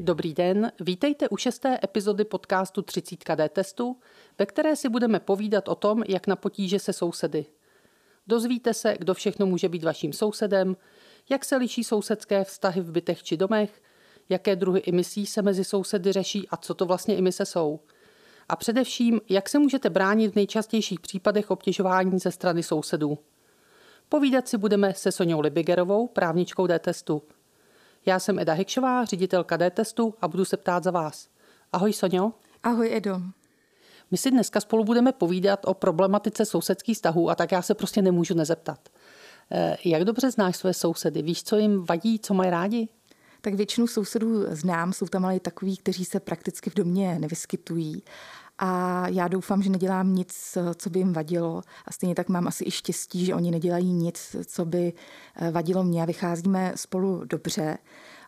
Dobrý den, vítejte u šesté epizody podcastu 30 KD testu, ve které si budeme povídat o tom, jak na potíže se sousedy. Dozvíte se, kdo všechno může být vaším sousedem, jak se liší sousedské vztahy v bytech či domech, jaké druhy emisí se mezi sousedy řeší a co to vlastně emise jsou. A především, jak se můžete bránit v nejčastějších případech obtěžování ze strany sousedů. Povídat si budeme se Soňou Libigerovou, právničkou D-testu. Já jsem Eda Hekšová, ředitelka D-testu a budu se ptát za vás. Ahoj Sonio. Ahoj Edo. My si dneska spolu budeme povídat o problematice sousedských vztahů a tak já se prostě nemůžu nezeptat. Eh, jak dobře znáš své sousedy? Víš, co jim vadí, co mají rádi? Tak většinu sousedů znám, jsou tam ale i takový, kteří se prakticky v domě nevyskytují. A já doufám, že nedělám nic, co by jim vadilo. A stejně tak mám asi i štěstí, že oni nedělají nic, co by eh, vadilo mě. Vycházíme spolu dobře.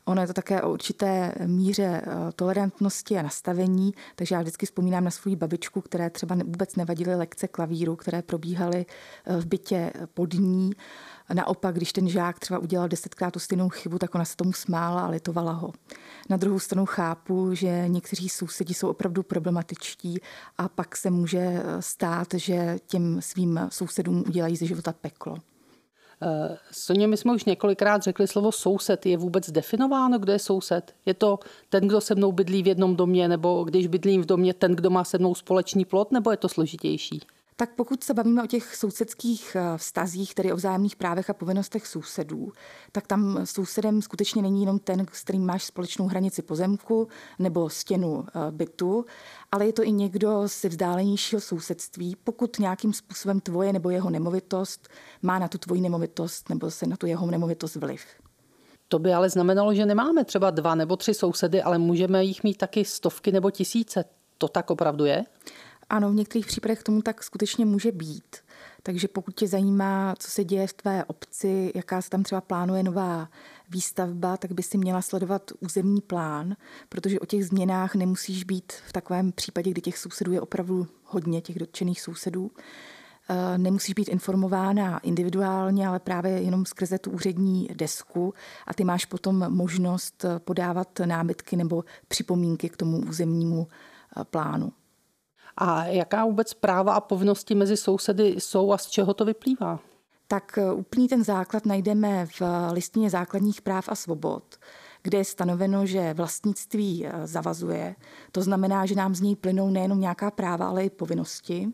Ono je to také o určité míře eh, tolerantnosti a nastavení, takže já vždycky vzpomínám na svou babičku, které třeba vůbec nevadily lekce klavíru, které probíhaly eh, v bytě pod ní. Naopak, když ten žák třeba udělal desetkrát tu stejnou chybu, tak ona se tomu smála a litovala ho. Na druhou stranu chápu, že někteří sousedi jsou opravdu problematičtí a pak se může eh, stát, že těm svým sousedům udělají ze života peklo. Eh, Soně, my jsme už několikrát řekli slovo soused. Je vůbec definováno, kdo je soused? Je to ten, kdo se mnou bydlí v jednom domě, nebo když bydlím v domě, ten, kdo má se mnou společný plot, nebo je to složitější? Tak pokud se bavíme o těch sousedských eh, vztazích, tedy o vzájemných právech a povinnostech sousedů, tak tam sousedem skutečně není jenom ten, s kterým máš společnou hranici pozemku nebo stěnu eh, bytu, ale je to i někdo z vzdálenějšího sousedství, pokud nějakým způsobem tvoje nebo jeho nemovitost má na tu tvoji nemovitost nebo se na tu jeho nemovitost vliv. To by ale znamenalo, že nemáme třeba dva nebo tři sousedy, ale můžeme jich mít taky stovky nebo tisíce. To tak opravdu je? Ano, v některých případech tomu tak skutečně může být. Takže pokud tě zajímá, co se děje v tvé obci, jaká se tam třeba plánuje nová výstavba, tak by si měla sledovat územní plán, protože o těch změnách nemusíš být v takovém případě, kdy těch sousedů je opravdu hodně, těch dotčených sousedů. Eh, nemusíš být informována individuálně, ale právě jenom skrze tu úřední desku a ty máš potom možnost podávat námitky nebo připomínky k tomu územnímu eh, plánu. A jaká vůbec práva a povinnosti mezi sousedy jsou a z čeho to vyplývá? Tak eh, úplný ten základ najdeme v listině základních práv a svobod, kde je stanoveno, že vlastnictví eh, zavazuje. To znamená, že nám z něj plynou nejenom nějaká práva, ale i povinnosti.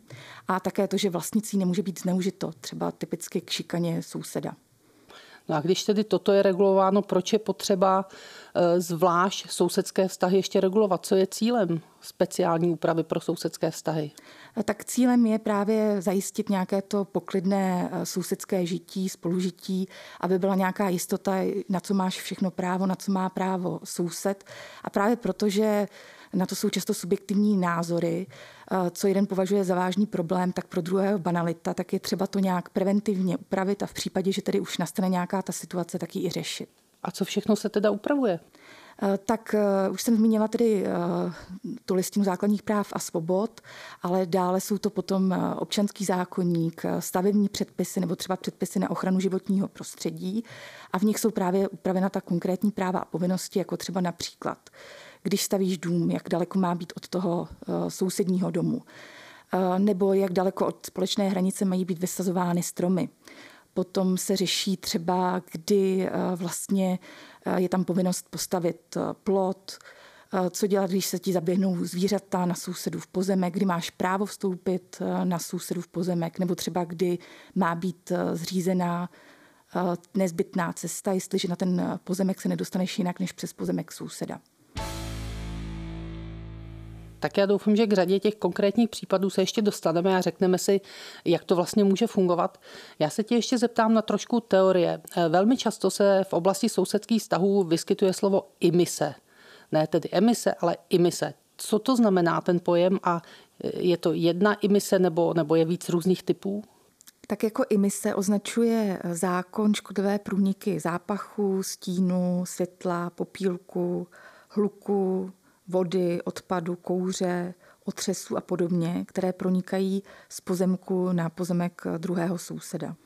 A také to, že vlastnicí nemůže být zneužito, třeba typicky k šikaně souseda. No a když tedy toto je regulováno, proč je potřeba eh, zvlášť sousedské vztahy ještě regulovat? Co je cílem speciální úpravy pro sousedské vztahy? Eh, tak cílem je právě zajistit nějaké to poklidné eh, sousedské žití, spolužití, aby byla nějaká jistota, na co máš všechno právo, na co má právo soused. A právě protože na to jsou často subjektivní názory, co jeden považuje za vážný problém, tak pro druhého banalita, tak je třeba to nějak preventivně upravit a v případě, že tedy už nastane nějaká ta situace, tak ji i řešit. A co všechno se teda upravuje? Tak už jsem zmínila tedy tu listinu základních práv a svobod, ale dále jsou to potom občanský zákonník, stavební předpisy nebo třeba předpisy na ochranu životního prostředí a v nich jsou právě upravena ta konkrétní práva a povinnosti, jako třeba například když stavíš dům, jak daleko má být od toho eh, sousedního domu, eh, nebo jak daleko od společné hranice mají být vysazovány stromy. Potom se řeší třeba, kdy eh, vlastně je tam povinnost postavit plot, co dělat, když se ti zaběhnou zvířata na sousedův pozemek, kdy máš právo vstoupit na sousedův pozemek, nebo třeba kdy má být zřízená nezbytná cesta, jestliže na ten pozemek se nedostaneš jinak než přes pozemek souseda. Tak já doufám, že k řadě těch konkrétních případů se ještě dostaneme a řekneme si, jak to vlastně může fungovat. Já se tě ještě zeptám na trošku teorie. Eh, velmi často se v oblasti sousedských vztahů vyskytuje slovo imise. Ne tedy emise, ale imise. Co to znamená ten pojem a eh, je to jedna imise nebo, nebo je víc různých typů? Tak jako imise označuje zákon škodlivé průniky zápachu, stínu, světla, popílku, hluku, vody, odpadu, kouře, otřesu a podobně, které pronikají z pozemku na pozemek druhého souseda.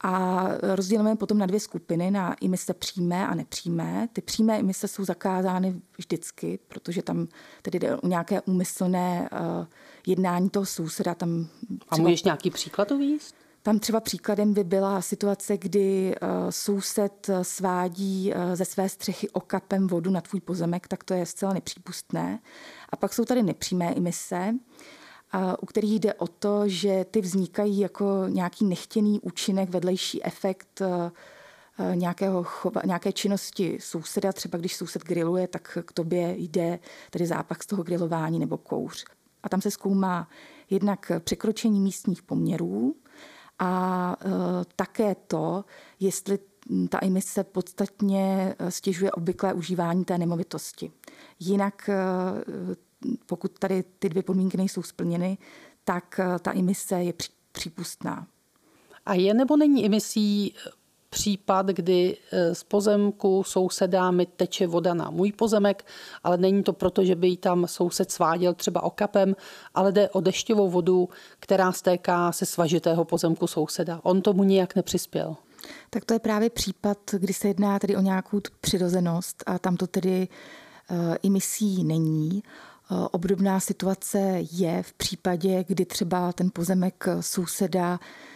A rozdělíme potom na dvě skupiny, na emise přímé a nepřímé. Ty přímé emise jsou zakázány vždycky, protože tam tedy jde o nějaké úmyslné uh, jednání toho souseda. Tam třeba... A můžeš nějaký příklad uvíct? Tam třeba příkladem by byla situace, kdy uh, soused svádí uh, ze své střechy okapem vodu na tvůj pozemek, tak to je zcela nepřípustné. A pak jsou tady nepřímé emise, u kterých jde o to, že ty vznikají jako nějaký nechtěný účinek, vedlejší efekt eh, eh, nějakého chova, nějaké činnosti souseda. Třeba když soused griluje, tak k tobě jde tedy zápach z toho grilování nebo kouř. A tam se zkoumá jednak překročení místních poměrů a e, také to, jestli ta emise podstatně stěžuje obvyklé užívání té nemovitosti. Jinak pokud tady ty dvě podmínky nejsou splněny, tak ta emise je přípustná. A je nebo není emisí případ, kdy eh, z pozemku souseda mi teče voda na můj pozemek, ale není to proto, že by ji tam soused sváděl třeba okapem, ale jde o dešťovou vodu, která stéká se svažitého pozemku souseda. On tomu nijak nepřispěl. Tak to je právě případ, kdy se jedná tedy o nějakou přirozenost a tam to tedy emisí není. Eh, obdobná situace je v případě, kdy třeba ten pozemek souseda eh,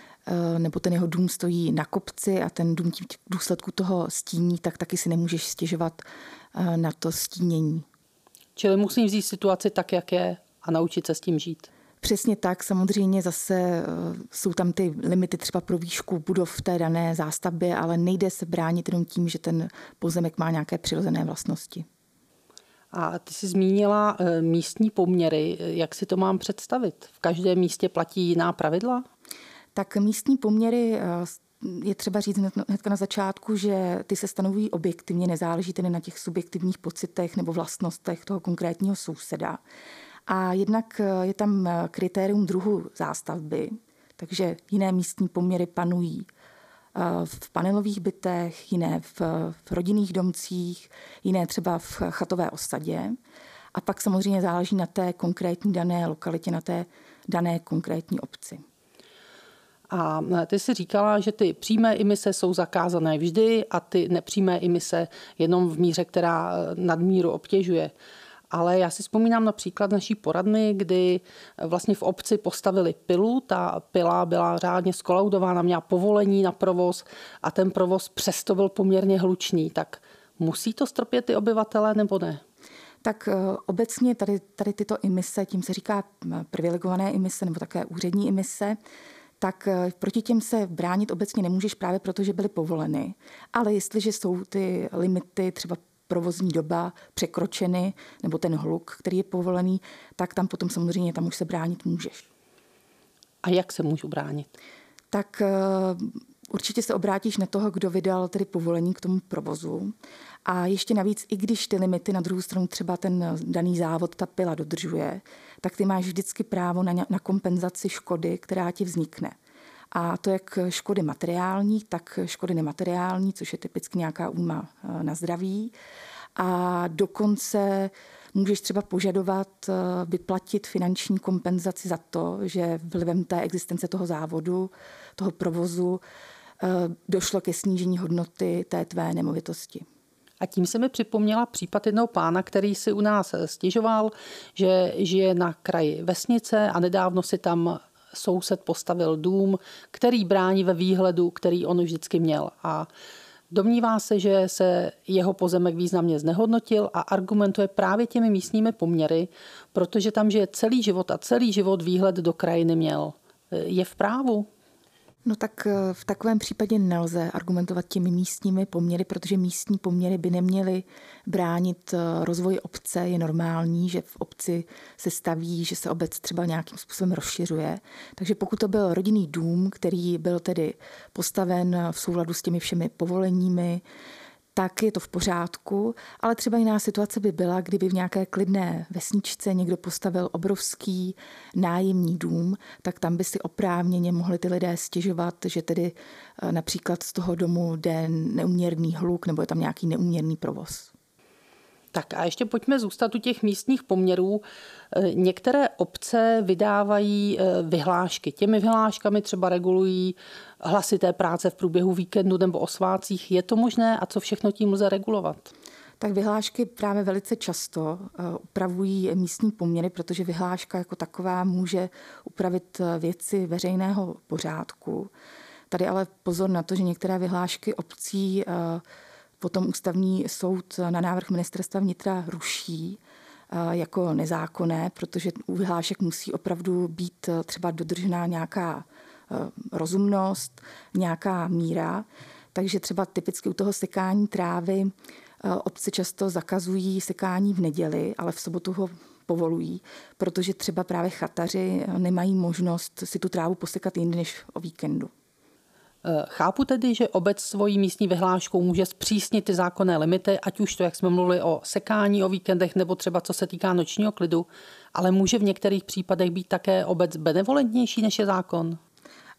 nebo ten jeho dům stojí na kopci a ten dům tím v důsledku toho stíní, tak taky si nemůžeš stěžovat eh, na to stínění. Čili musím vzít situaci tak, jak je a naučit se s tím žít. Přesně tak, samozřejmě zase jsou tam ty limity třeba pro výšku budov v té dané zástavbě, ale nejde se bránit jenom tím, že ten pozemek má nějaké přirozené vlastnosti. A ty jsi zmínila eh, místní poměry. Jak si to mám představit? V každém místě platí jiná pravidla? Tak místní poměry eh, je třeba říct hned na začátku, že ty se stanovují objektivně, nezáleží tedy na těch subjektivních pocitech nebo vlastnostech toho konkrétního souseda. A jednak eh, je tam kritérium druhu zástavby, takže jiné místní poměry panují v panelových bytech, jiné v, v rodinných domcích, jiné třeba v chatové osadě. A pak samozřejmě záleží na té konkrétní dané lokalitě, na té dané konkrétní obci. A ty si říkala, že ty přímé emise jsou zakázané vždy a ty nepřímé emise jenom v míře, která nadmíru obtěžuje. Ale já si vzpomínám na příklad naší poradny, kdy vlastně v obci postavili pilu. Ta pila byla řádně skolaudována, měla povolení na provoz a ten provoz přesto byl poměrně hlučný. Tak musí to strpět ty obyvatele nebo ne? Tak eh, obecně tady, tady tyto emise, tím se říká privilegované emise nebo také úřední emise, tak eh, proti těm se bránit obecně nemůžeš právě proto, že byly povoleny. Ale jestliže jsou ty limity třeba provozní doba překročeny, nebo ten hluk, který je povolený, tak tam potom samozřejmě tam už se bránit můžeš. A jak se můžu bránit? Tak eh, určitě se obrátíš na toho, kdo vydal tedy povolení k tomu provozu. A ještě navíc, i když ty limity na druhou stranu třeba ten daný závod, ta pila dodržuje, tak ty máš vždycky právo na, na kompenzaci škody, která ti vznikne. A to jak škody materiální, tak škody nemateriální, což je typicky nějaká úma eh, na zdraví. A dokonce můžeš třeba požadovat eh, vyplatit finanční kompenzaci za to, že vlivem té existence toho závodu, toho provozu, došlo ke snížení hodnoty té tvé nemovitosti. A tím se mi připomněla případ jednoho pána, který si u nás stěžoval, že žije na kraji vesnice a nedávno si tam soused postavil dům, který brání ve výhledu, který on vždycky měl. A Domnívá se, že se jeho pozemek významně znehodnotil a argumentuje právě těmi místními poměry, protože tam žije celý život a celý život výhled do krajiny měl. Je v právu? No tak eh, v takovém případě nelze argumentovat těmi místními poměry, protože místní poměry by neměly bránit eh, rozvoj obce. Je normální, že v obci se staví, že se obec třeba nějakým způsobem rozšiřuje. Takže pokud to byl rodinný dům, který byl tedy postaven v souladu s těmi všemi povoleními, tak je to v pořádku, ale třeba jiná situace by byla, kdyby v nějaké klidné vesničce někdo postavil obrovský nájemní dům, tak tam by si oprávněně mohli ty lidé stěžovat, že tedy eh, například z toho domu jde neuměrný hluk nebo je tam nějaký neuměrný provoz. Tak a ještě pojďme zůstat u těch místních poměrů. E, některé obce vydávají e, vyhlášky. Těmi vyhláškami třeba regulují hlasité práce v průběhu víkendu nebo o svácích. Je to možné a co všechno tím lze regulovat? Tak vyhlášky právě velice často e, upravují místní poměry, protože vyhláška jako taková může upravit věci veřejného pořádku. Tady ale pozor na to, že některé vyhlášky obcí potom ústavní soud na návrh ministerstva vnitra ruší eh, jako nezákonné, protože u vyhlášek musí opravdu být eh, třeba dodržená nějaká eh, rozumnost, nějaká míra. Takže třeba typicky u toho sekání trávy obce často zakazují sekání v neděli, ale v sobotu ho povolují, protože třeba právě chataři nemají možnost si tu trávu posekat jindy než o víkendu. Eh, chápu tedy, že obec svojí místní vyhláškou může zpřísnit ty zákonné limity, ať už to, jak jsme mluvili o sekání o víkendech, nebo třeba co se týká nočního klidu, ale může v některých případech být také obec benevolentnější než je zákon?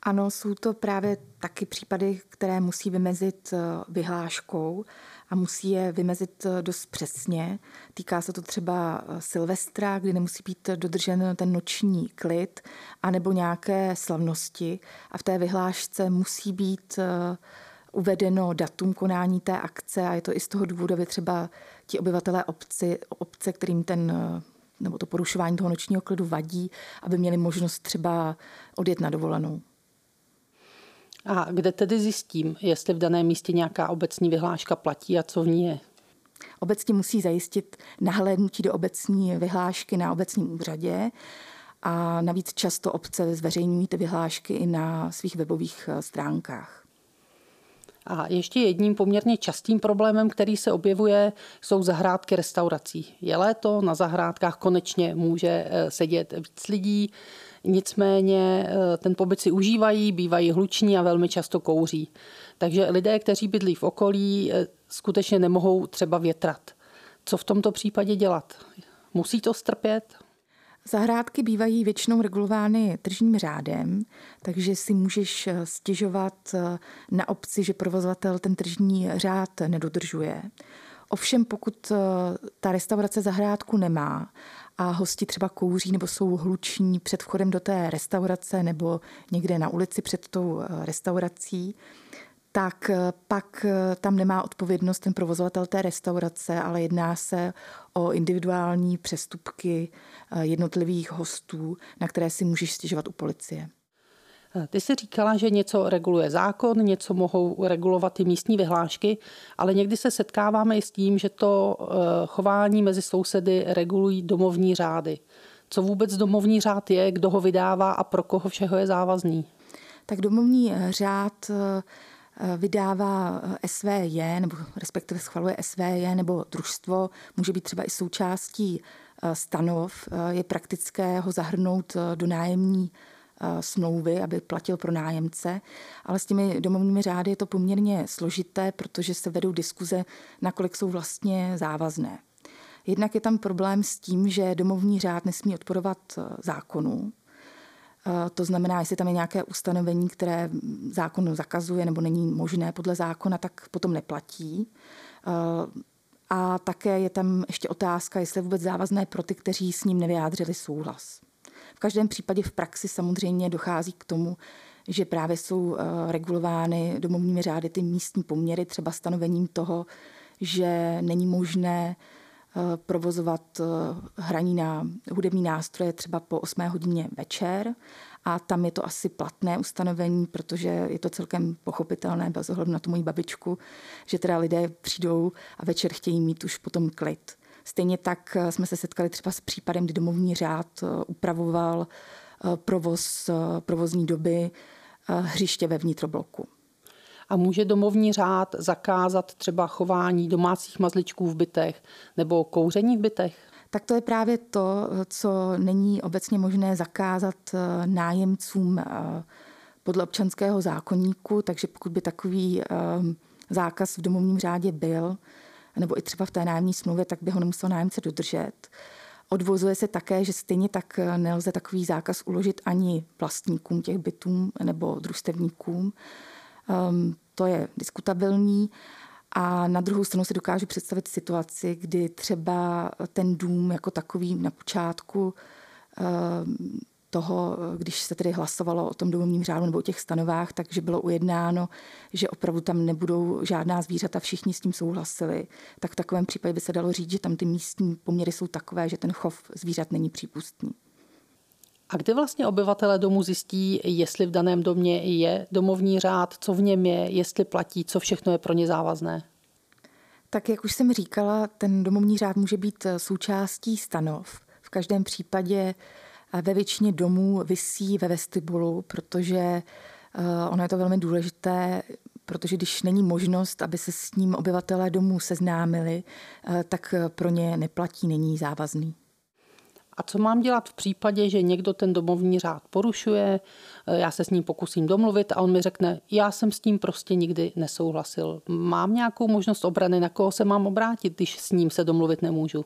Ano, jsou to právě taky případy, které musí vymezit eh, vyhláškou a musí je vymezit eh, dost přesně. Týká se to třeba eh, Silvestra, kdy nemusí být dodržen ten noční klid, anebo nějaké slavnosti. A v té vyhlášce musí být uvedeno datum konání té akce a je to i z toho důvodu, aby třeba ti obyvatelé obci, obce, kterým ten nebo to porušování toho nočního klidu vadí, aby měli možnost třeba odjet na dovolenou. A kde tedy zjistím, jestli v daném místě nějaká obecní vyhláška platí a co v ní je? Obec ti musí zajistit nahlédnutí do obecní vyhlášky na obecním úřadě a navíc často obce zveřejňují ty vyhlášky i na svých webových eh, stránkách. A ještě jedním poměrně častým problémem, který se objevuje, jsou zahrádky restaurací. Je léto, na zahrádkách konečně může eh, sedět víc lidí, Nicméně eh, ten pobyt si užívají, bývají hluční a velmi často kouří. Takže lidé, kteří bydlí v okolí, eh, skutečně nemohou třeba větrat. Co v tomto případě dělat? Musí to strpět? Zahrádky bývají většinou regulovány tržním řádem, takže si můžeš eh, stěžovat na obci, že provozovatel ten tržní řád nedodržuje. Ovšem, pokud ta restaurace zahrádku nemá a hosti třeba kouří nebo jsou hluční před vchodem do té restaurace nebo někde na ulici před tou eh, restaurací, tak eh, pak eh, tam nemá odpovědnost ten provozovatel té restaurace, ale jedná se o individuální přestupky jednotlivých hostů, na které si můžeš stěžovat u policie. Ty jsi říkala, že něco reguluje zákon, něco mohou regulovat i místní vyhlášky, ale někdy se setkáváme i s tím, že to eh, chování mezi sousedy regulují domovní řády. Co vůbec domovní řád je, kdo ho vydává a pro koho všeho je závazný? Tak domovní eh, řád eh, vydává SVJ, nebo respektive schvaluje SVJ, nebo družstvo, může být třeba i součástí stanov. Je praktické ho zahrnout do nájemní Eh, smlouvy, aby platil pro nájemce, ale s těmi domovními řády je to poměrně složité, protože se vedou diskuze, nakolik jsou vlastně závazné. Jednak je tam problém s tím, že domovní řád nesmí odporovat eh, zákonu. Eh, to znamená, jestli tam je nějaké ustanovení, které zákon zakazuje nebo není možné podle zákona, tak potom neplatí. A také je tam ještě otázka, jestli je vůbec závazné pro ty, kteří s ním nevyjádřili souhlas. V každém případě v praxi samozřejmě dochází k tomu, že právě jsou eh, regulovány domovními řády ty místní poměry, třeba stanovením toho, že není možné eh, provozovat eh, hraní na hudební nástroje třeba po 8 hodině večer a tam je to asi platné ustanovení, protože je to celkem pochopitelné bez ohledu na tu moji babičku, že teda lidé přijdou a večer chtějí mít už potom klid. Stejně tak eh, jsme se setkali třeba s případem, kdy domovní řád eh, upravoval eh, provoz, provozní doby hřiště ve vnitrobloku. A může domovní řád zakázat třeba chování domácích mazličků v bytech nebo kouření v bytech? Tak to je právě to, co není obecně možné zakázat nájemcům podle občanského zákonníku, takže pokud by takový zákaz v domovním řádě byl, nebo i třeba v té nájemní smlouvě, tak by ho nemusel nájemce dodržet. Odvozuje se také, že stejně tak nelze takový zákaz uložit ani vlastníkům těch bytů nebo družstevníkům. Um, to je diskutabilní. A na druhou stranu si dokážu představit situaci, kdy třeba ten dům jako takový na počátku toho, když se tedy hlasovalo o tom domovním řádu nebo o těch stanovách, takže bylo ujednáno, že opravdu tam nebudou žádná zvířata, všichni s tím souhlasili, tak v takovém případě by se dalo říct, že tam ty místní poměry jsou takové, že ten chov zvířat není přípustný. A kdy vlastně obyvatele domu zjistí, jestli v daném domě je domovní řád, co v něm je, jestli platí, co všechno je pro ně závazné? Tak jak už jsem říkala, ten domovní řád může být součástí stanov. V každém případě ve většině domů visí ve vestibulu, protože eh, ono je to velmi důležité, protože když není možnost, aby se s ním obyvatelé domů seznámili, eh, tak pro ně neplatí, není závazný. A co mám dělat v případě, že někdo ten domovní řád porušuje, eh, já se s ním pokusím domluvit a on mi řekne, já jsem s tím prostě nikdy nesouhlasil. Mám nějakou možnost obrany, na koho se mám obrátit, když s ním se domluvit nemůžu?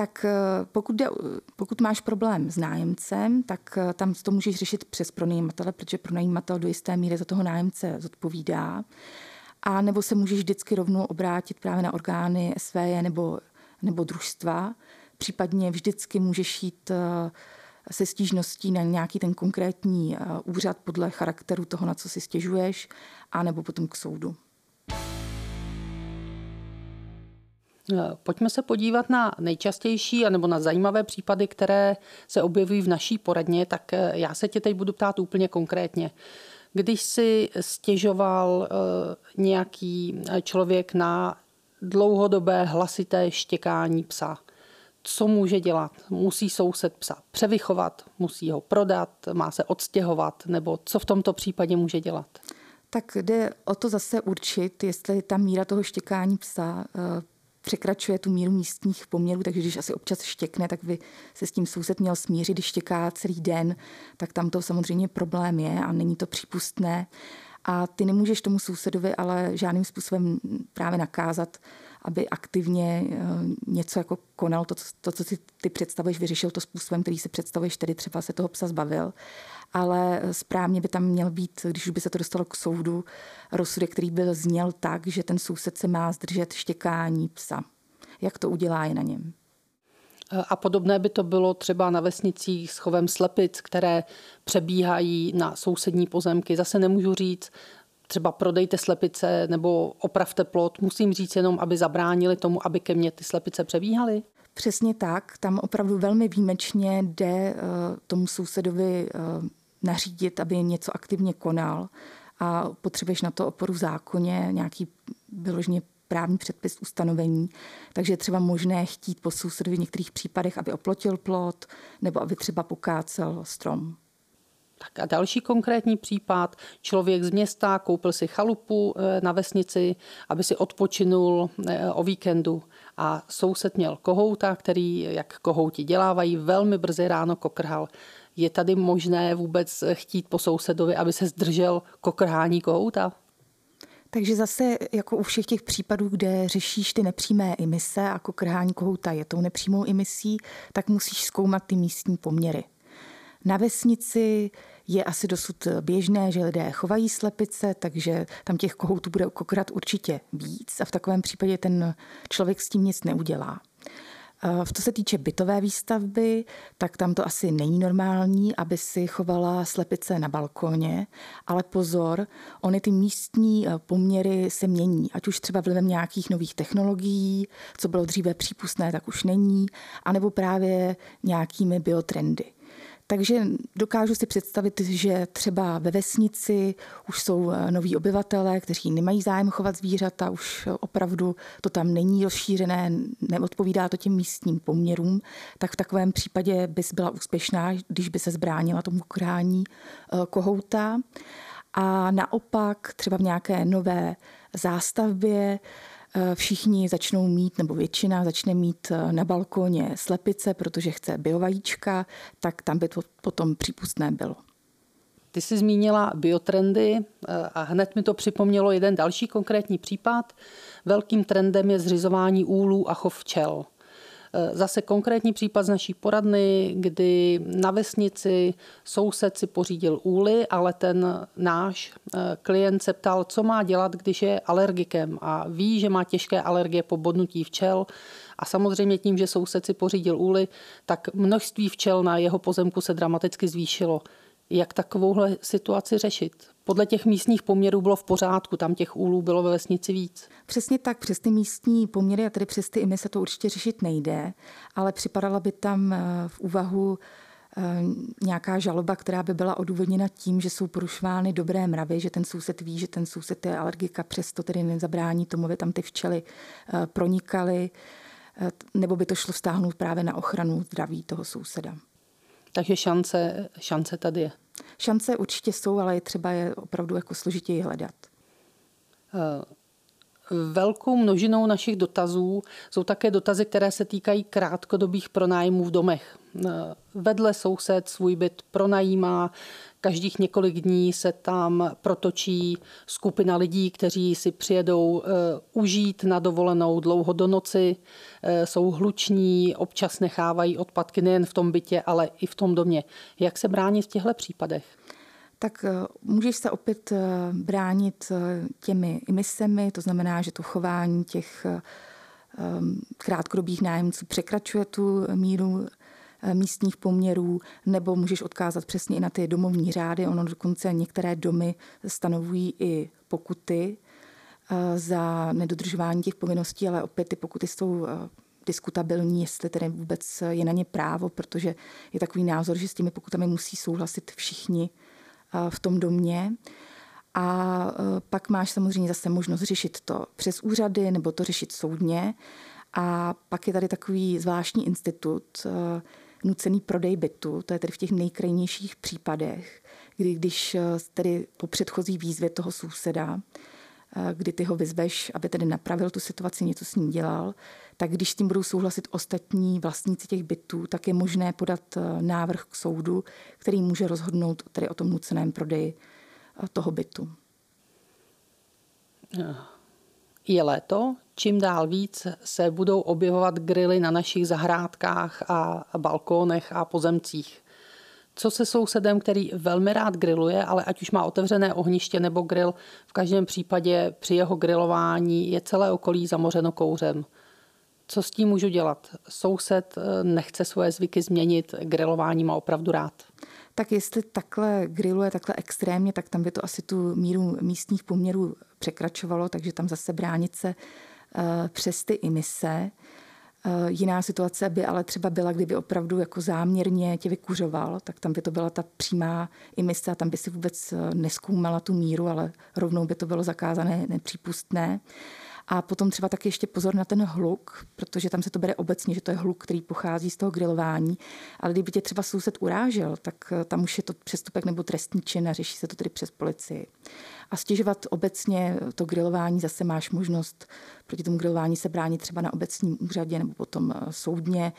Tak eh, pokud, jde, pokud máš problém s nájemcem, tak eh, tam to můžeš řešit přes pronajímatele, protože pronajímatel do jisté míry za toho nájemce zodpovídá. A nebo se můžeš vždycky rovnou obrátit právě na orgány SVJ nebo, nebo družstva. Případně vždycky můžeš jít eh, se stížností na nějaký ten konkrétní úřad podle charakteru toho, na co si stěžuješ, a nebo potom k soudu. Pojďme se podívat na nejčastější nebo na zajímavé případy, které se objevují v naší poradně, tak eh, já se tě teď budu ptát úplně konkrétně. Když si stěžoval eh, nějaký člověk na dlouhodobé hlasité štěkání psa, co může dělat? Musí soused psa převychovat, musí ho prodat, má se odstěhovat, nebo co v tomto případě může dělat? Tak jde o to zase určit, jestli ta míra toho štěkání psa překračuje tu míru místních poměrů, takže když asi občas štěkne, tak by se s tím soused měl smířit, když štěká celý den, tak tam to samozřejmě problém je a není to přípustné. A ty nemůžeš tomu sousedovi ale žádným způsobem právě nakázat, aby aktivně eh, něco jako konal, to, to, co si ty představuješ, vyřešil to způsobem, který si představuješ, tedy třeba se toho psa zbavil ale správně by tam měl být, když by se to dostalo k soudu, rozsudek, který byl zněl tak, že ten soused se má zdržet štěkání psa. Jak to udělá je na něm. A podobné by to bylo třeba na vesnicích s chovem slepic, které přebíhají na sousední pozemky. Zase nemůžu říct, třeba prodejte slepice nebo opravte plot. Musím říct jenom, aby zabránili tomu, aby ke mně ty slepice přebíhaly. Přesně tak. Tam opravdu velmi výjimečně jde uh, tomu sousedovi uh, nařídit, aby něco aktivně konal a potřebuješ na to oporu v zákoně, nějaký vyloženě právní předpis ustanovení. Takže je třeba možné chtít po sousedovi v některých případech, aby oplotil plot nebo aby třeba pokácel strom. Tak a další konkrétní případ. Člověk z města koupil si chalupu eh, na vesnici, aby si odpočinul eh, o víkendu. A soused měl kohouta, který, jak kohouti dělávají, velmi brzy ráno kokrhal. Je tady možné vůbec chtít po sousedovi, aby se zdržel kokrhání kohouta? Takže zase jako u všech těch případů, kde řešíš ty nepřímé emise a kokrhání kohouta je tou nepřímou emisí, tak musíš zkoumat ty místní poměry. Na vesnici je asi dosud běžné, že lidé chovají slepice, takže tam těch kohoutů bude kokrat určitě víc a v takovém případě ten člověk s tím nic neudělá. Eh, co se týče bytové výstavby, tak tam to asi není normální, aby si chovala slepice na balkoně, ale pozor, ony ty místní eh, poměry se mění, ať už třeba vlivem nějakých nových technologií, co bylo dříve přípustné, tak už není, anebo právě nějakými biotrendy. Takže dokážu si představit, že třeba ve vesnici už jsou eh, noví obyvatelé, kteří nemají zájem chovat zvířata, už opravdu to tam není rozšířené, neodpovídá to těm místním poměrům, tak v takovém případě bys byla úspěšná, když by se zbránila tomu krání eh, kohouta. A naopak třeba v nějaké nové zástavbě všichni začnou mít, nebo většina začne mít eh, na balkoně slepice, protože chce biovajíčka, tak tam by to potom přípustné bylo. Ty jsi zmínila biotrendy eh, a hned mi to připomnělo jeden další konkrétní případ. Velkým trendem je zřizování úlů a chov včel. Eh, zase konkrétní případ z naší poradny, kdy na vesnici soused si pořídil úly, ale ten náš eh, klient se ptal, co má dělat, když je alergikem a ví, že má těžké alergie po bodnutí včel. A samozřejmě tím, že soused si pořídil úly, tak množství včel na jeho pozemku se dramaticky zvýšilo. Jak takovouhle situaci řešit? podle těch místních poměrů bylo v pořádku, tam těch úlů bylo ve vesnici víc. Přesně tak, přes ty místní poměry a tedy přes ty se to určitě řešit nejde, ale připadala by tam eh, v úvahu eh, nějaká žaloba, která by byla odůvodněna tím, že jsou porušovány dobré mravy, že ten soused ví, že ten soused je alergika, přesto tedy nezabrání tomu, aby tam ty včely eh, pronikaly, nebo by to šlo stáhnout právě na ochranu zdraví toho souseda. Takže šance, šance tady je. Šance určitě jsou, ale je třeba je opravdu jako složitěji hledat. Eh, velkou množinou našich dotazů jsou také dotazy, které se týkají krátkodobých pronájmů v domech. Eh, vedle soused svůj byt pronajímá, každých několik dní se tam protočí skupina lidí, kteří si přijedou eh, užít na dovolenou dlouho do noci, jsou hluční, občas nechávají odpadky nejen v tom bytě, ale i v tom domě. Jak se bránit v těchto případech? tak eh, můžeš se opět eh, bránit eh, těmi emisemi, to znamená, že to chování těch krátkodobých nájemců překračuje tu míru místních poměrů, nebo můžeš odkázat přesně i na ty domovní řády. Ono dokonce některé domy stanovují i pokuty za nedodržování těch povinností, ale opět ty pokuty jsou diskutabilní, jestli tedy vůbec je na ně právo, protože je takový názor, že s těmi pokutami musí souhlasit všichni v tom domě. A pak máš samozřejmě zase možnost řešit to přes úřady nebo to řešit soudně. A pak je tady takový zvláštní institut, nucený prodej bytu, to je tedy v těch nejkrajnějších případech, kdy když e, tedy po předchozí výzvě toho souseda, kdy ty ho vyzveš, aby tedy napravil tu situaci, něco s ním dělal, tak když s tím budou souhlasit ostatní vlastníci těch bytů, tak je možné podat eh, návrh k soudu, který může rozhodnout tedy o tom nuceném prodeji eh, toho bytu. Je léto, čím dál víc se budou objevovat grily na našich zahrádkách a balkónech a pozemcích. Co se sousedem, který velmi rád griluje, ale ať už má otevřené ohniště nebo grill, v každém případě při jeho grilování je celé okolí zamořeno kouřem – co s tím můžu dělat? Soused eh, nechce svoje zvyky změnit, grilování má opravdu rád. Tak jestli takhle griluje takhle extrémně, tak tam by to asi tu míru místních poměrů překračovalo, takže tam zase bránit se přes ty imise. Eh, jiná situace by ale třeba byla, kdyby opravdu jako záměrně tě vykuřoval, tak tam by to byla ta přímá imise a tam by si vůbec neskoumala tu míru, ale rovnou by to bylo zakázané, nepřípustné. A potom třeba taky ještě pozor na ten hluk, protože tam se to bere obecně, že to je hluk, který pochází z toho grilování. Ale kdyby tě třeba soused urážel, tak eh, tam už je to přestupek nebo trestní čin a řeší se to tedy přes policii. A stěžovat obecně to grilování zase máš možnost proti tomu grilování se bránit třeba na obecním úřadě nebo potom eh, soudně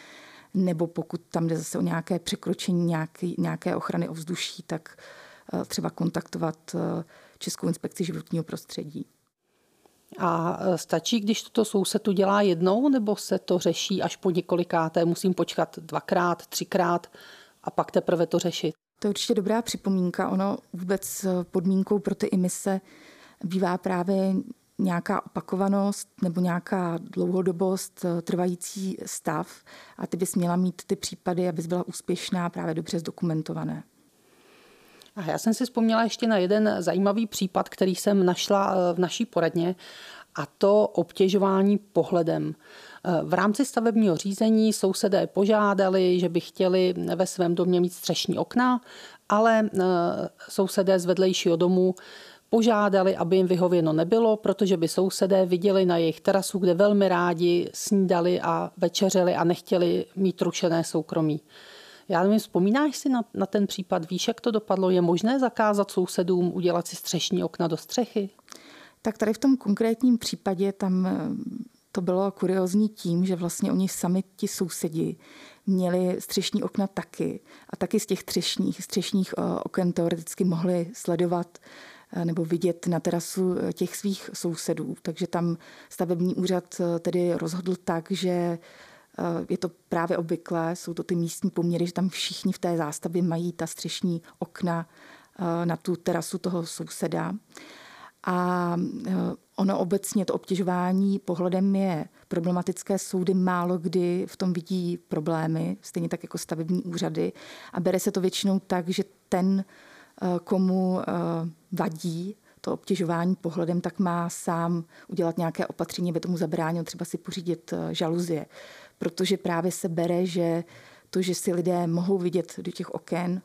nebo pokud tam jde zase o nějaké překročení nějaké, nějaké ochrany ovzduší, tak eh, třeba kontaktovat Českou inspekci životního prostředí. A e, stačí, když toto soused udělá jednou, nebo se to řeší až po několikáté? Musím počkat dvakrát, třikrát a pak teprve to řešit. To je určitě dobrá připomínka. Ono vůbec e, podmínkou pro ty imise bývá právě nějaká opakovanost nebo nějaká dlouhodobost, e, trvající stav a ty bys měla mít ty případy, abys byla úspěšná, právě dobře zdokumentované. A já jsem si vzpomněla ještě na jeden zajímavý případ, který jsem našla eh, v naší poradně, a to obtěžování pohledem. Eh, v rámci stavebního řízení sousedé požádali, že by chtěli ve svém domě mít střešní okna, ale eh, sousedé z vedlejšího domu požádali, aby jim vyhověno nebylo, protože by sousedé viděli na jejich terasu, kde velmi rádi snídali a večeřeli a nechtěli mít rušené soukromí. Já nevím, vzpomínáš si na, na ten případ? Víš, jak to dopadlo? Je možné zakázat sousedům udělat si střešní okna do střechy? Tak tady v tom konkrétním případě tam eh, to bylo kuriozní tím, že vlastně oni sami ti sousedi měli střešní okna taky a taky z těch střešních, střešních eh, oken teoreticky mohli sledovat eh, nebo vidět na terasu těch svých sousedů. Takže tam stavební úřad tedy rozhodl tak, že je to právě obvyklé, jsou to ty místní poměry, že tam všichni v té zástavě mají ta střešní okna na tu terasu toho souseda. A ono obecně to obtěžování pohledem je problematické. Soudy málo kdy v tom vidí problémy, stejně tak jako stavební úřady. A bere se to většinou tak, že ten, komu vadí to obtěžování pohledem, tak má sám udělat nějaké opatření, aby tomu zabránil, třeba si pořídit eh, žaluzie. Protože právě se bere, že to, že si lidé mohou vidět do těch oken,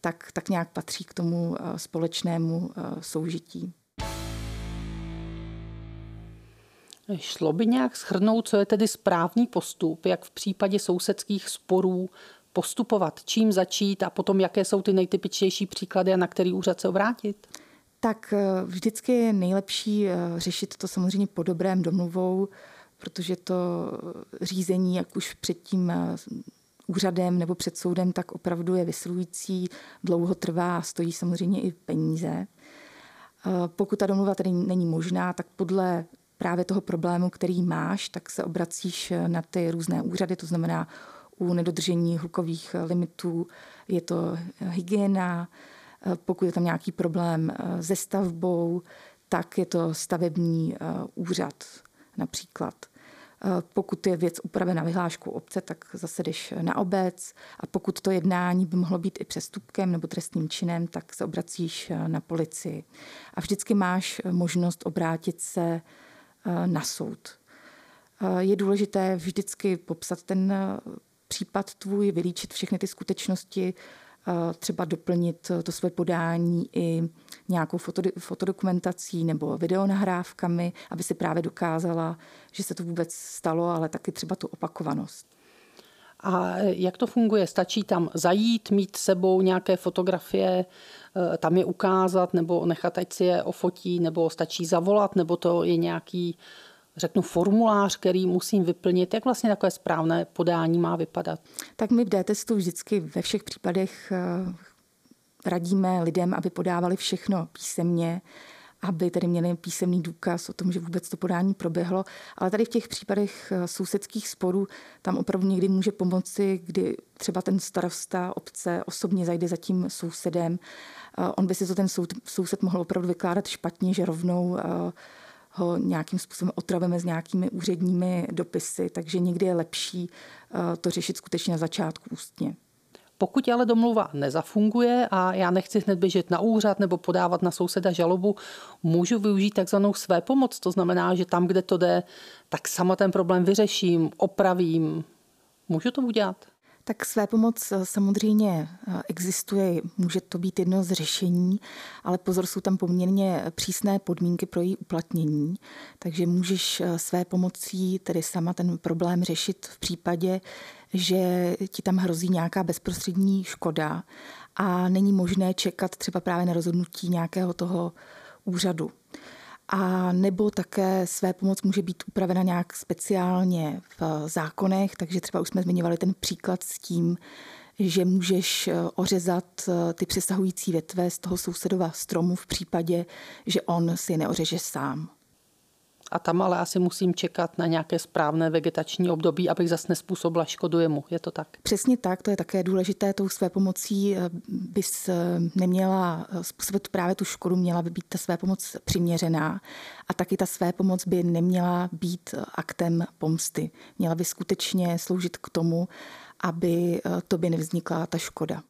tak, tak nějak patří k tomu eh, společnému eh, soužití. Šlo by nějak shrnout, co je tedy správný postup, jak v případě sousedských sporů postupovat, čím začít a potom jaké jsou ty nejtypičtější příklady a na který úřad se obrátit? Tak eh, vždycky je nejlepší řešit to samozřejmě po dobrém domluvou, protože to řízení, jak už před tím eh, úřadem nebo před soudem, tak opravdu je vysilující, dlouho trvá a stojí samozřejmě i peníze. Pokud ta domluva tedy není možná, tak podle právě toho problému, který máš, tak se obracíš na ty různé úřady, to znamená u nedodržení hlukových limitů je to hygiena, Eh, pokud je tam nějaký problém eh, se stavbou, tak je to stavební eh, úřad například. Pokud je věc upravena vyhláškou obce, tak zase jdeš na obec a pokud to jednání by mohlo být i přestupkem nebo trestným činem, tak se obracíš na policii. A vždycky máš možnost obrátit se na soud. Je důležité vždycky popsat ten případ tvůj, vylíčit všechny ty skutečnosti, třeba doplnit to své podání i nějakou fotodokumentací nebo videonahrávkami, aby si právě dokázala, že se to vůbec stalo, ale taky třeba tu opakovanost. A jak to funguje? Stačí tam zajít, mít sebou nějaké fotografie, e, tam je ukázat, nebo nechat, ať si je ofotí, nebo stačí zavolat, nebo to je nějaký řeknu, formulář, který musím vyplnit? Jak vlastně takové správné podání má vypadat? Tak my v D-testu vždycky ve všech případech eh, radíme lidem, aby podávali všechno písemně, aby tedy měli písemný důkaz o tom, že vůbec to podání proběhlo. Ale tady v těch případech eh, sousedských sporů tam opravdu někdy může pomoci, kdy třeba ten starosta obce osobně zajde za tím sousedem. Eh, on by si to ten soused mohl opravdu vykládat špatně, že rovnou ho nějakým způsobem otravíme s nějakými úředními dopisy, takže někdy je lepší eh, to řešit skutečně na začátku ústně. Pokud ale domluva nezafunguje a já nechci hned běžet na úřad nebo podávat na souseda žalobu, můžu využít takzvanou své pomoc. To znamená, že tam, kde to jde, tak sama ten problém vyřeším, opravím. Můžu to udělat? Tak své pomoc eh, samozřejmě eh, existuje, může to být jedno z řešení, ale pozor, jsou tam poměrně přísné podmínky pro její uplatnění, takže můžeš eh, své pomocí tedy sama ten problém řešit v případě, že ti tam hrozí nějaká bezprostřední škoda a není možné čekat třeba právě na rozhodnutí nějakého toho úřadu a nebo také své pomoc může být upravena nějak speciálně v zákonech, takže třeba už jsme zmiňovali ten příklad s tím, že můžeš eh, ořezat eh, ty přesahující větve z toho sousedova stromu v případě, že on si neořeže sám. A tam ale asi musím čekat na nějaké správné vegetační období, abych zase nespůsobila škodu jemu. Je to tak? Přesně tak, to je také důležité. Tou své pomocí eh, bys eh, neměla eh, způsobit právě tu škodu, měla by být ta své pomoc přiměřená a taky ta své pomoc by neměla být aktem pomsty. Měla by skutečně sloužit k tomu, aby to by nevznikla ta škoda.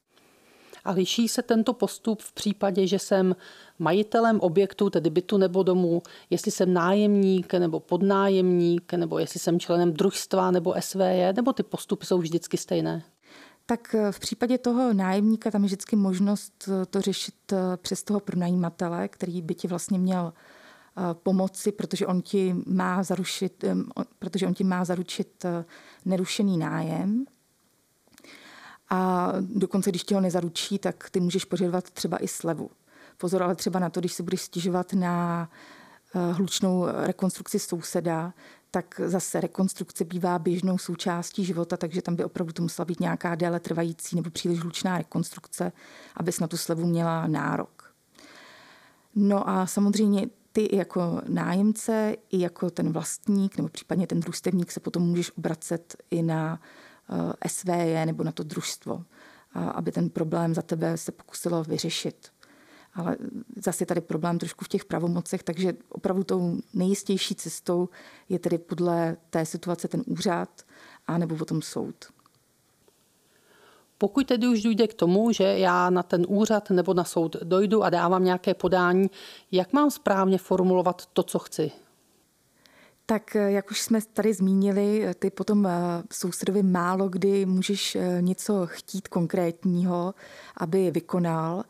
A liší se tento postup v případě, že jsem majitelem objektu, tedy bytu nebo domu, jestli jsem nájemník nebo podnájemník, nebo jestli jsem členem družstva nebo SVJ, nebo ty postupy jsou vždycky stejné? Tak eh, v případě toho nájemníka tam je vždycky možnost eh, to řešit eh, přes toho pronajímatele, který by ti vlastně měl pomoci, protože on ti má zaručit, protože on ti má zaručit nerušený nájem. A dokonce, když ti ho nezaručí, tak ty můžeš požadovat třeba i slevu. Pozor ale třeba na to, když se budeš stěžovat na eh, hlučnou rekonstrukci souseda, tak zase rekonstrukce bývá běžnou součástí života, takže tam by opravdu to musela být nějaká déle trvající nebo příliš hlučná rekonstrukce, abys na tu slevu měla nárok. No a samozřejmě ty i jako nájemce, i jako ten vlastník nebo případně ten družstevník se potom můžeš obracet i na SVJ nebo na to družstvo, aby ten problém za tebe se pokusilo vyřešit. Ale zase je tady problém trošku v těch pravomocech, takže opravdu tou nejistější cestou je tedy podle té situace ten úřad a nebo potom soud. Pokud tedy už dojde k tomu, že já na ten úřad nebo na soud dojdu a dávám nějaké podání, jak mám správně formulovat to, co chci? Tak jak už jsme tady zmínili, ty potom eh, sousedovi málo kdy můžeš eh, něco chtít konkrétního, aby vykonal.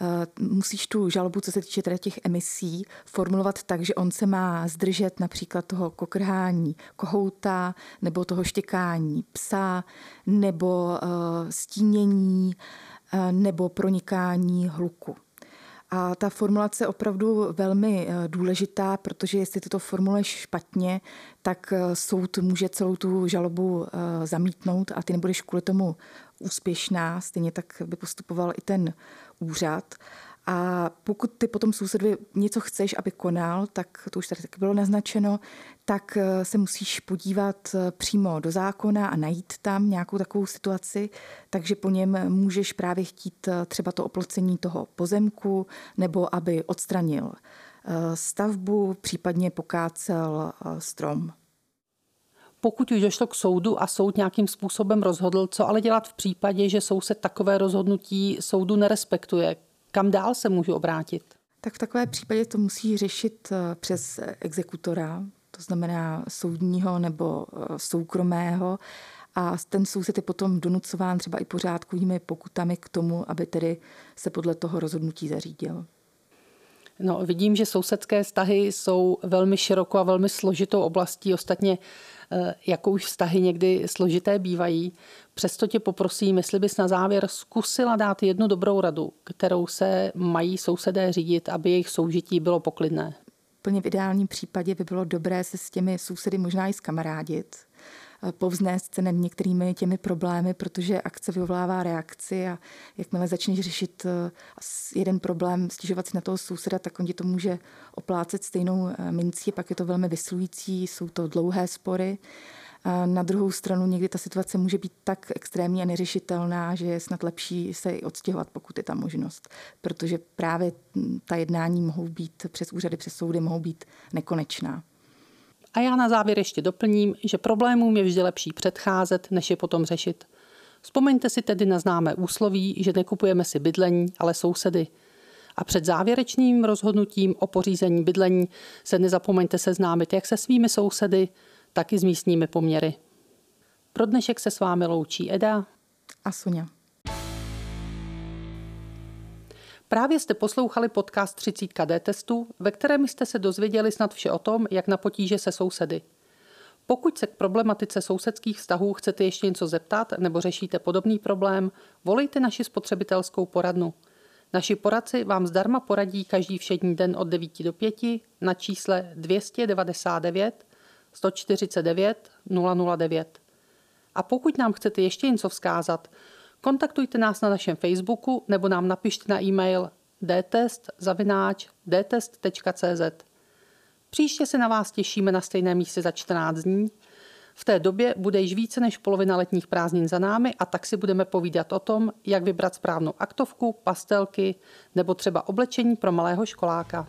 Eh, musíš tu žalobu, co se týče teda těch emisí, formulovat tak, že on se má zdržet například toho kokrhání kohouta nebo toho štěkání psa nebo eh, stínění eh, nebo pronikání hluku. A ta formulace je opravdu velmi důležitá, protože jestli to formuluješ špatně, tak soud může celou tu žalobu zamítnout a ty nebudeš kvůli tomu úspěšná. Stejně tak by postupoval i ten úřad. A pokud ty potom sousedovi něco chceš, aby konal, tak to už tady taky bylo naznačeno, tak eh, se musíš podívat eh, přímo do zákona a najít tam nějakou takovou situaci, takže po něm můžeš právě chtít eh, třeba to oplocení toho pozemku nebo aby odstranil stavbu, případně pokácel strom. Pokud už došlo k soudu a soud nějakým způsobem rozhodl, co ale dělat v případě, že soused takové rozhodnutí soudu nerespektuje? Kam dál se můžu obrátit? Tak v takové případě to musí řešit eh, přes exekutora, to znamená soudního nebo eh, soukromého. A ten soused je potom donucován třeba i pořádkovými pokutami k tomu, aby tedy se podle toho rozhodnutí zařídil. No, vidím, že sousedské vztahy jsou velmi širokou a velmi složitou oblastí. Ostatně jako už vztahy někdy složité bývají. Přesto tě poprosím, jestli bys na závěr zkusila dát jednu dobrou radu, kterou se mají sousedé řídit, aby jejich soužití bylo poklidné. Plně v ideálním případě by bylo dobré se s těmi sousedy možná i zkamarádit, Eh, povznést se nad některými těmi problémy, protože akce vyvolává reakci a jakmile začneš řešit eh, jeden problém, stěžovat si na toho souseda, tak on ti to může oplácet stejnou eh, mincí, pak je to velmi vyslující, jsou to dlouhé spory. A na druhou stranu někdy ta situace může být tak extrémně a neřešitelná, že je snad lepší se i odstěhovat, pokud je ta možnost. Protože právě hm, ta jednání mohou být přes úřady, přes soudy, mohou být nekonečná. A já na závěr ještě doplním, že problémům je vždy lepší předcházet, než je potom řešit. Vzpomeňte si tedy na známé úsloví, že nekupujeme si bydlení, ale sousedy. A před závěrečným rozhodnutím o pořízení bydlení se nezapomeňte seznámit jak se svými sousedy, tak i s místními poměry. Pro dnešek se s vámi loučí Eda a Suně. Právě jste poslouchali podcast 30 D testu, ve kterém jste se dozvěděli snad vše o tom, jak na potíže se sousedy. Pokud se k problematice sousedských vztahů chcete ještě něco zeptat nebo řešíte podobný problém, volejte naši spotřebitelskou poradnu. Naši poradci vám zdarma poradí každý všední den od 9 do 5 na čísle 299 149 009. A pokud nám chcete ještě něco vzkázat, Kontaktujte nás na našem Facebooku nebo nám napište na e-mail dtest.cz. Příště se na vás těšíme na stejné místě za 14 dní. V té době bude již více než polovina letních prázdnin za námi a tak si budeme povídat o tom, jak vybrat správnou aktovku, pastelky nebo třeba oblečení pro malého školáka.